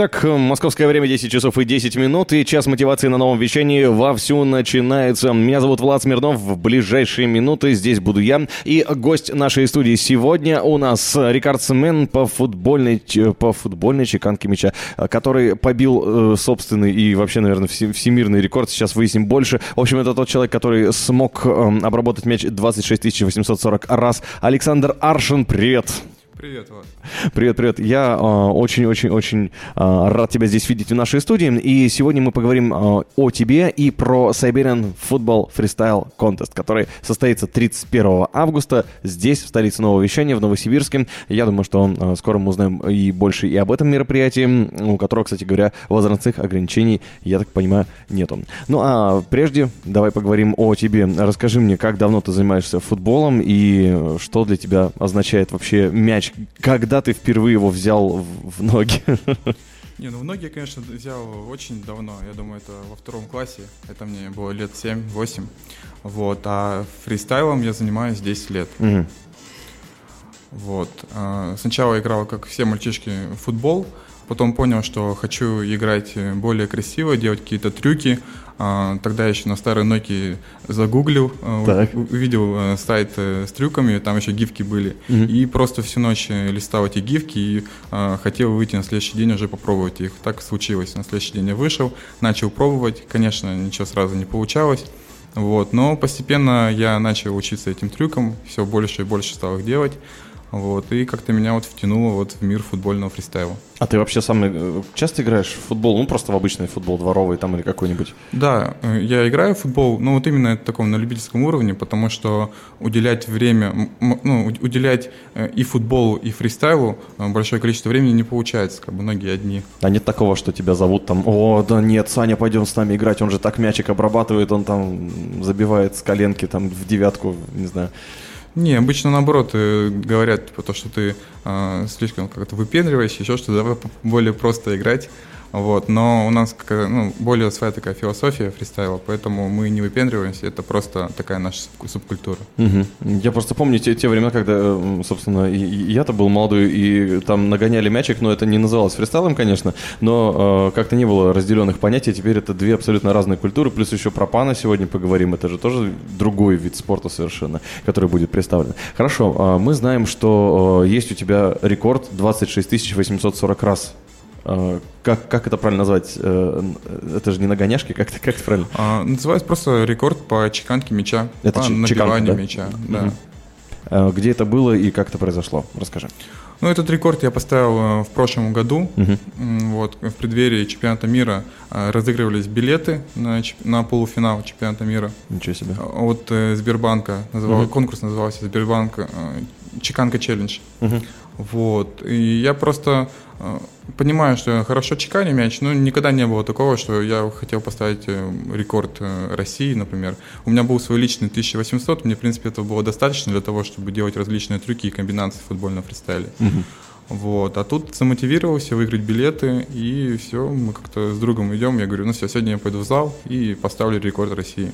Итак, московское время 10 часов и 10 минут, и час мотивации на новом вещании вовсю начинается. Меня зовут Влад Смирнов, в ближайшие минуты здесь буду я. И гость нашей студии сегодня у нас рекордсмен по футбольной, по футбольной чеканке мяча, который побил э, собственный и вообще, наверное, всемирный рекорд. Сейчас выясним больше. В общем, это тот человек, который смог эм, обработать мяч 26 840 раз. Александр Аршин, привет! Привет, Влад. Привет, привет. Я очень-очень-очень э, э, рад тебя здесь видеть в нашей студии. И сегодня мы поговорим э, о тебе и про Siberian Football Freestyle Contest, который состоится 31 августа здесь, в столице Нового Вещания, в Новосибирске. Я думаю, что э, скоро мы узнаем и больше и об этом мероприятии, у которого, кстати говоря, возрастных ограничений, я так понимаю, нету. Ну а прежде давай поговорим о тебе. Расскажи мне, как давно ты занимаешься футболом и что для тебя означает вообще мяч когда ты впервые его взял в, в ноги? Не, ну в ноги я, конечно, взял очень давно. Я думаю, это во втором классе. Это мне было лет 7-8. Вот. А фристайлом я занимаюсь 10 лет. Угу. Вот. А, сначала играл, как все мальчишки, в футбол. Потом понял, что хочу играть более красиво, делать какие-то трюки. А, тогда еще на старой Nokia загуглил, а, так. увидел а, сайт э, с трюками, там еще гифки были. Угу. И просто всю ночь листал эти гифки и хотел выйти на следующий день уже попробовать их. Так случилось. На следующий день я вышел, начал пробовать. Конечно, ничего сразу не получалось. Вот, но постепенно я начал учиться этим трюкам, все больше и больше стал их делать. Вот, и как-то меня вот втянуло вот в мир футбольного фристайла. А ты вообще сам э, часто играешь в футбол? Ну, просто в обычный футбол, дворовый там или какой-нибудь? Да, э, я играю в футбол, ну, вот именно таком на любительском уровне, потому что уделять время, ну, уделять э, и футболу, и фристайлу большое количество времени не получается, как бы многие одни. А нет такого, что тебя зовут там, о, да нет, Саня, пойдем с нами играть, он же так мячик обрабатывает, он там забивает с коленки там в девятку, не знаю. Не, обычно наоборот э, говорят, типа, то, что ты э, слишком как-то выпендриваешь, еще что-то, давай более просто играть. Вот, но у нас ну, более своя такая философия фристайла, поэтому мы не выпендриваемся, это просто такая наша субкультура. Угу. Я просто помню те, те времена, когда, собственно, и, и я-то был молодой, и там нагоняли мячик, но это не называлось фристайлом, конечно, но э, как-то не было разделенных понятий, теперь это две абсолютно разные культуры, плюс еще про пана сегодня поговорим, это же тоже другой вид спорта совершенно, который будет представлен. Хорошо, э, мы знаем, что э, есть у тебя рекорд 26 840 раз как, как это правильно назвать? Э, это же не на гоняшке, как, как это правильно? А, называется просто рекорд по чеканке мяча. Это по ч- набиванию да? мяча. Да. Угу. А, где это было и как это произошло? Расскажи. Ну, этот рекорд я поставил э, в прошлом году. Угу. Вот, в преддверии чемпионата мира э, разыгрывались билеты на, на полуфинал чемпионата мира. Ничего себе. От Сбербанка. Называл, угу. Конкурс назывался Сбербанк Чеканка челлендж. Угу. Вот. И я просто понимаю, что я хорошо чеканю мяч, но никогда не было такого, что я хотел поставить э, рекорд э, России, например. У меня был свой личный 1800, мне, в принципе, этого было достаточно для того, чтобы делать различные трюки и комбинации в футбольном фристайле. Угу. Вот. А тут замотивировался выиграть билеты, и все, мы как-то с другом идем. Я говорю, ну все, сегодня я пойду в зал и поставлю рекорд России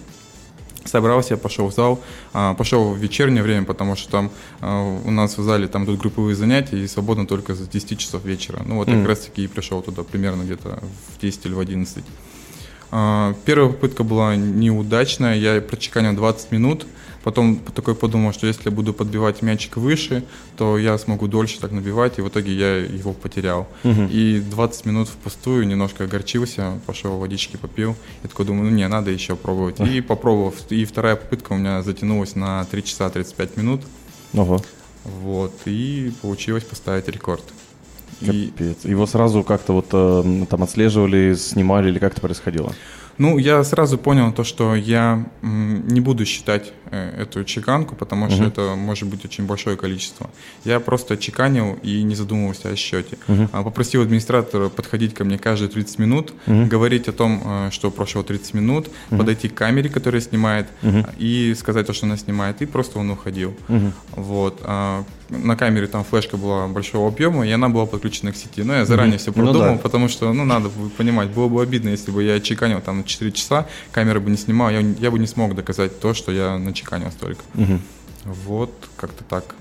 собрался, пошел в зал, а, пошел в вечернее время, потому что там а, у нас в зале там тут групповые занятия и свободно только с 10 часов вечера. Ну вот mm. я как раз таки и пришел туда примерно где-то в 10 или в 11. А, первая попытка была неудачная, я прочеканил 20 минут, Потом такой подумал, что если я буду подбивать мячик выше, то я смогу дольше так набивать, и в итоге я его потерял. Угу. И 20 минут впустую, немножко огорчился, пошел водички попил. И такой думаю, ну не, надо еще пробовать. И попробовал. И вторая попытка у меня затянулась на 3 часа 35 минут. Ого. Вот, и получилось поставить рекорд. Капец. И... Его сразу как-то вот э, там отслеживали, снимали или как это происходило? Ну, я сразу понял то, что я не буду считать э, эту чеканку, потому что uh-huh. это может быть очень большое количество. Я просто чеканил и не задумывался о счете. Uh-huh. Попросил администратора подходить ко мне каждые 30 минут, uh-huh. говорить о том, э, что прошло 30 минут, uh-huh. подойти к камере, которая снимает, uh-huh. и сказать то, что она снимает, и просто он уходил. Uh-huh. Вот. А, на камере там флешка была большого объема, и она была подключена к сети. Но я заранее uh-huh. все продумал, ну, да. потому что, ну, надо понимать, было бы обидно, если бы я чеканил там 4 часа, камера бы не снимала, я, я бы не смог доказать то, что я начеканил столько. Угу. Вот, как-то так.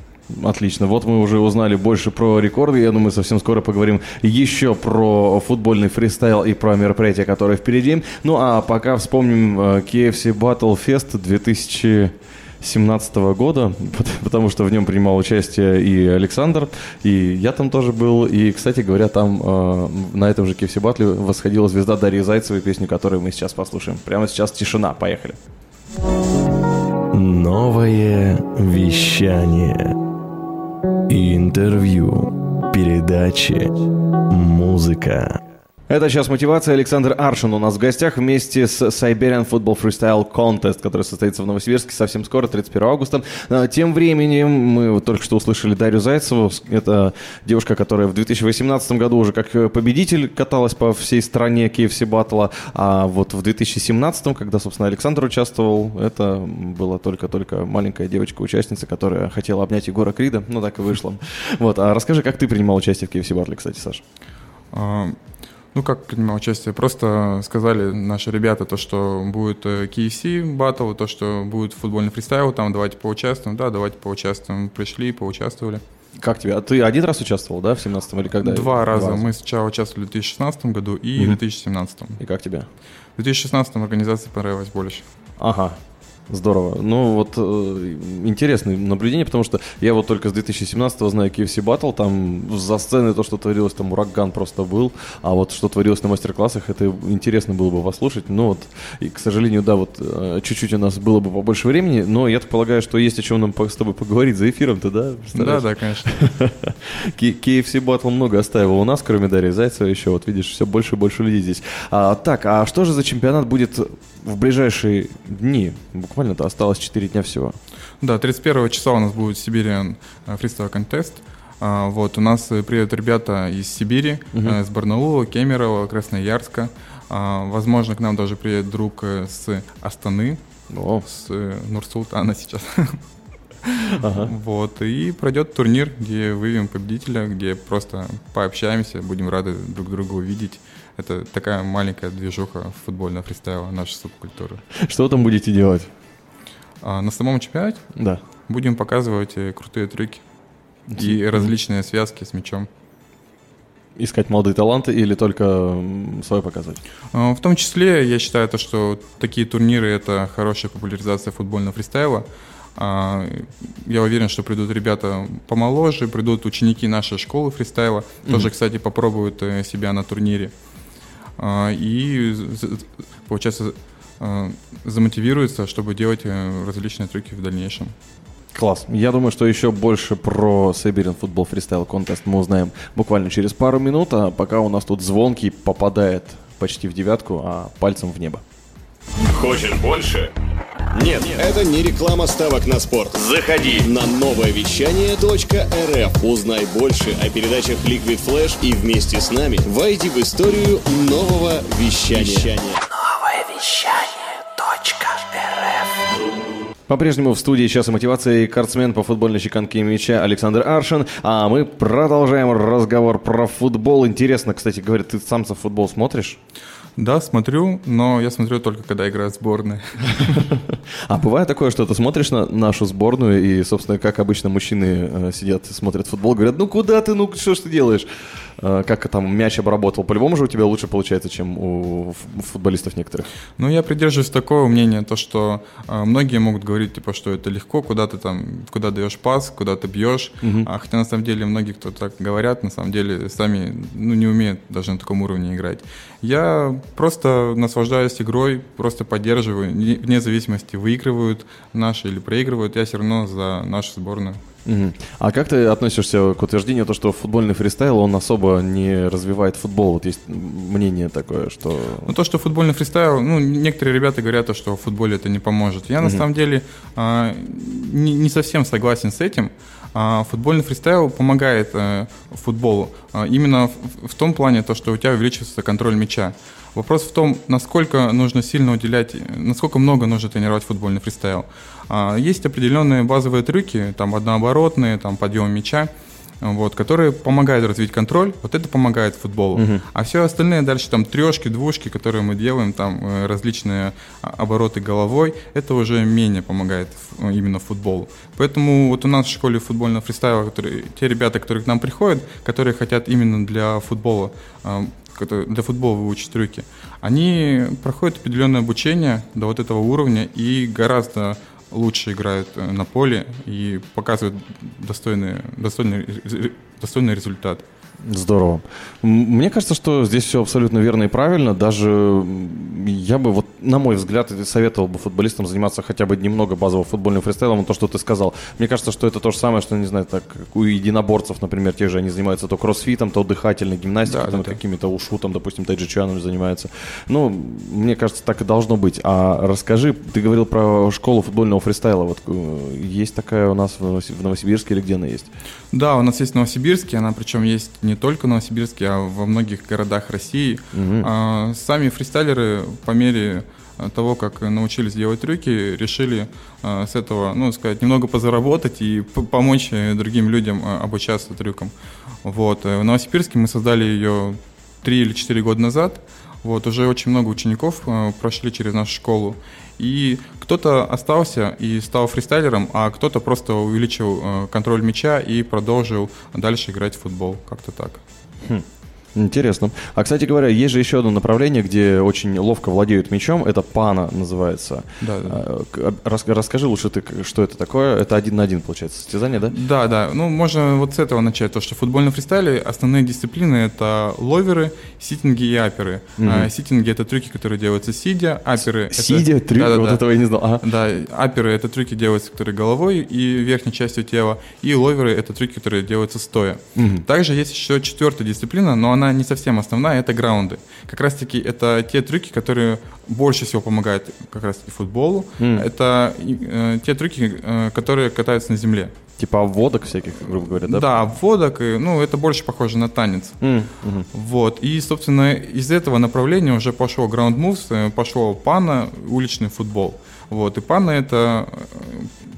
Отлично. Вот мы уже узнали больше про рекорды. Я думаю, совсем скоро поговорим еще про футбольный фристайл и про мероприятия, которые впереди. Ну а пока вспомним э, KFC Battle Fest 2000 2017 года, потому что в нем принимал участие и Александр, и я там тоже был. И, кстати говоря, там э, на этом же KFC Батле восходила звезда Дарьи Зайцевой, песню, которую мы сейчас послушаем. Прямо сейчас тишина. Поехали. Новое вещание. Интервью. Передачи. Музыка. Это сейчас мотивация. Александр Аршин у нас в гостях вместе с Siberian Football Freestyle Contest, который состоится в Новосибирске совсем скоро, 31 августа. А, тем временем мы вот только что услышали Дарью Зайцеву. Это девушка, которая в 2018 году уже как победитель каталась по всей стране KFC Battle. А вот в 2017, когда, собственно, Александр участвовал, это была только-только маленькая девочка-участница, которая хотела обнять Егора Крида. Ну, так и вышло. Вот. А расскажи, как ты принимал участие в KFC Battle, кстати, Саша? Ну, как принимал участие? Просто сказали наши ребята то, что будет э, KFC батл, то, что будет футбольный фристайл, там давайте поучаствуем. Да, давайте поучаствуем. Пришли, поучаствовали. Как тебе? А ты один раз участвовал, да, в 17 или когда? Два раза. раза. Мы сначала участвовали в 2016 году и угу. в 2017. И как тебе? В 2016 организация понравилась больше. Ага. Здорово. Ну, вот э, интересное наблюдение, потому что я вот только с 2017-го знаю KFC Battle, там за сценой то, что творилось, там ураган просто был, а вот что творилось на мастер-классах, это интересно было бы послушать. Ну вот, и, к сожалению, да, вот э, чуть-чуть у нас было бы побольше времени, но я так полагаю, что есть о чем нам с тобой поговорить за эфиром-то, да? Да, да, конечно. KFC Battle много оставил у нас, кроме Дарьи Зайцева еще, вот видишь, все больше и больше людей здесь. А, так, а что же за чемпионат будет в ближайшие дни? Буквально-то осталось 4 дня всего. Да, 31 числа у нас будет Сибириан фристайл контест. Вот, у нас э, приедут ребята из Сибири, угу. из Барнаула, Кемерово, Красноярска. А, возможно, к нам даже приедет друг э, с Астаны, О. с Нурсултана сейчас. Ага. Вот, и пройдет турнир, где выявим победителя, где просто пообщаемся, будем рады друг друга увидеть. Это такая маленькая движуха футбольного фристайла, наша субкультура. Что там будете делать? А, на самом чемпионате? Да. Будем показывать э, крутые трюки и различные связки с мячом. Искать молодые таланты или только свой показывать? А, в том числе, я считаю, то, что такие турниры – это хорошая популяризация футбольного фристайла. А, я уверен, что придут ребята помоложе, придут ученики нашей школы фристайла, mm-hmm. тоже, кстати, попробуют э, себя на турнире. А, и, получается, а, замотивируется, чтобы делать э, различные трюки в дальнейшем. Класс. Я думаю, что еще больше про Siberian Football Freestyle Contest мы узнаем буквально через пару минут, а пока у нас тут звонкий попадает почти в девятку, а пальцем в небо. Хочешь больше? Нет, это не реклама ставок на спорт. Заходи на новое вещание .рф. Узнай больше о передачах Liquid Flash и вместе с нами войди в историю нового вещания. Новое вещание .рф. По-прежнему в студии сейчас и мотивация и картсмен по футбольной чеканке мяча Александр Аршин. А мы продолжаем разговор про футбол. Интересно, кстати говоря, ты сам за футбол смотришь? Да, смотрю, но я смотрю только, когда играет сборная. А бывает такое, что ты смотришь на нашу сборную, и, собственно, как обычно мужчины э, сидят и смотрят футбол, говорят, ну куда ты, ну что ж ты делаешь? Э, как там мяч обработал. По-любому же у тебя лучше получается, чем у футболистов некоторых. Ну, я придерживаюсь такого мнения, то, что э, многие могут говорить, типа, что это легко, куда ты там, куда даешь пас, куда ты бьешь. Угу. А, хотя на самом деле многие, кто так говорят, на самом деле сами ну, не умеют даже на таком уровне играть. Я просто наслаждаюсь игрой, просто поддерживаю, вне зависимости, выигрывают наши или проигрывают, я все равно за нашу сборную. Угу. А как ты относишься к утверждению, то, что футбольный фристайл, он особо не развивает футбол? Вот есть мнение такое, что... Ну, то, что футбольный фристайл, ну, некоторые ребята говорят, что в футболе это не поможет. Я, угу. на самом деле, а, не, не совсем согласен с этим. А, футбольный фристайл помогает а, футболу а, именно в, в том плане, то, что у тебя увеличивается контроль мяча. Вопрос в том, насколько нужно сильно уделять, насколько много нужно тренировать футбольный фристайл. А, есть определенные базовые трюки, там однооборотные, там подъем мяча, вот, которые помогают развить контроль, вот это помогает футболу. Угу. А все остальные дальше там трешки, двушки, которые мы делаем, там э, различные обороты головой, это уже менее помогает именно футболу. Поэтому вот у нас в школе футбольного фристайла, которые, те ребята, которые к нам приходят, которые хотят именно для футбола для футбола выучить трюки, они проходят определенное обучение до вот этого уровня и гораздо лучше играют э, на поле и показывают достойный, достойный, достойный результат. Здорово. Мне кажется, что здесь все абсолютно верно и правильно. Даже я бы, вот, на мой взгляд, советовал бы футболистам заниматься хотя бы немного базовым футбольным фристайлом, то, что ты сказал. Мне кажется, что это то же самое, что, не знаю, так, у единоборцев, например, те же, они занимаются то кроссфитом, то дыхательной гимнастикой, да, там, да, какими-то ушу, там, допустим, тайджичаном занимаются. Ну, мне кажется, так и должно быть. А расскажи, ты говорил про школу футбольного фристайла. Вот э, есть такая у нас в Новосибирске или где она есть? Да, у нас есть в Новосибирске, она причем есть не не только в Новосибирске, а во многих городах России. Угу. А, сами фристайлеры по мере а, того, как научились делать трюки, решили а, с этого, ну, сказать, немного позаработать и помочь э, другим людям а, обучаться трюкам. Вот. Э, в Новосибирске мы создали ее три или четыре года назад. Вот, уже очень много учеников э, прошли через нашу школу. И кто-то остался и стал фристайлером, а кто-то просто увеличил э, контроль мяча и продолжил дальше играть в футбол. Как-то так. Хм. Интересно. А, кстати говоря, есть же еще одно направление, где очень ловко владеют мячом. Это пана называется. Да, да. А, рас, расскажи лучше ты, что это такое. Это один на один, получается, состязание, да? Да, да. Ну, можно вот с этого начать. То, что в футбольном фристайле основные дисциплины — это ловеры, ситинги и аперы. Угу. А, ситинги — это трюки, которые делаются сидя. Аперы — это... Сидя? Трюк? Да, да, вот да. этого я не знал. Ага. Да, аперы — это трюки, делаются, которые головой и верхней частью тела. И ловеры — это трюки, которые делаются стоя. Угу. Также есть еще четвертая дисциплина, но она она не совсем основная, это граунды. Как раз-таки это те трюки, которые больше всего помогают как раз-таки футболу. Mm. Это э, те трюки, э, которые катаются на земле. Типа обводок всяких, грубо говоря, да? Да, обводок, и, ну, это больше похоже на танец. Mm. Mm-hmm. Вот, и, собственно, из этого направления уже пошел Ground Moves, э, пошел пана, уличный футбол. Вот, и пана это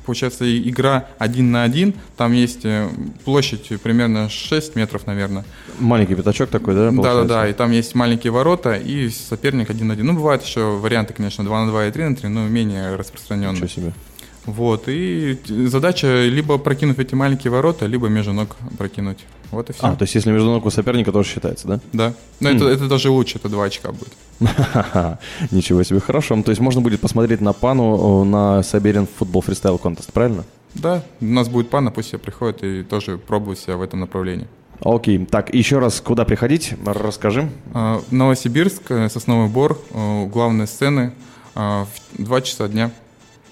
получается, игра один на один. Там есть э, площадь примерно 6 метров, наверное. Маленький пятачок такой, да? Да, да, да. И там есть маленькие ворота и соперник один на один. Ну, бывают еще варианты, конечно, 2 на 2 и 3 на 3, но менее распространенные. Ничего себе. Вот, и задача либо прокинуть эти маленькие ворота, либо между ног прокинуть. Вот и все. А, то есть если между ног у соперника тоже считается, да? Да. Но mm. это, это даже лучше, это 2 очка будет. Ничего себе, хорошо. То есть можно будет посмотреть на пану на Саберин футбол фристайл контест, правильно? Да, у нас будет пана, пусть все приходят и тоже пробуют себя в этом направлении. Окей, так, еще раз, куда приходить, расскажи. А, Новосибирск, э, Сосновый Бор, э, главные сцены, а, в 2 часа дня.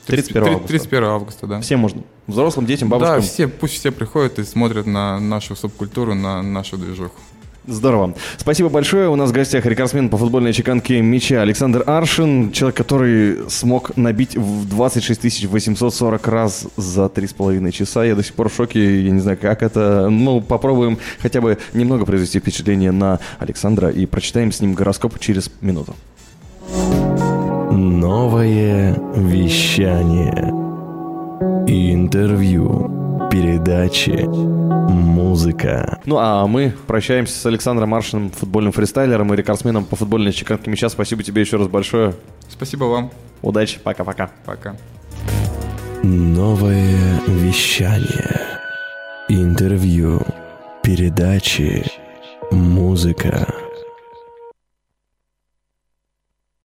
31 августа. 31 августа, да. Всем можно? Взрослым, детям, бабушкам? Да, все, пусть все приходят и смотрят на нашу субкультуру, на нашу движуху. Здорово. Спасибо большое. У нас в гостях рекордсмен по футбольной чеканке мяча Александр Аршин. Человек, который смог набить в 26 840 раз за 3,5 часа. Я до сих пор в шоке. Я не знаю, как это. Ну, попробуем хотя бы немного произвести впечатление на Александра и прочитаем с ним гороскоп через минуту. Новое вещание. Интервью. Передачи. Музыка. Ну а мы прощаемся с Александром Маршиным, футбольным фристайлером и рекордсменом по футбольной чеканке мяча. Спасибо тебе еще раз большое. Спасибо вам. Удачи. Пока-пока. Пока. Новое вещание. Интервью. Передачи. Музыка.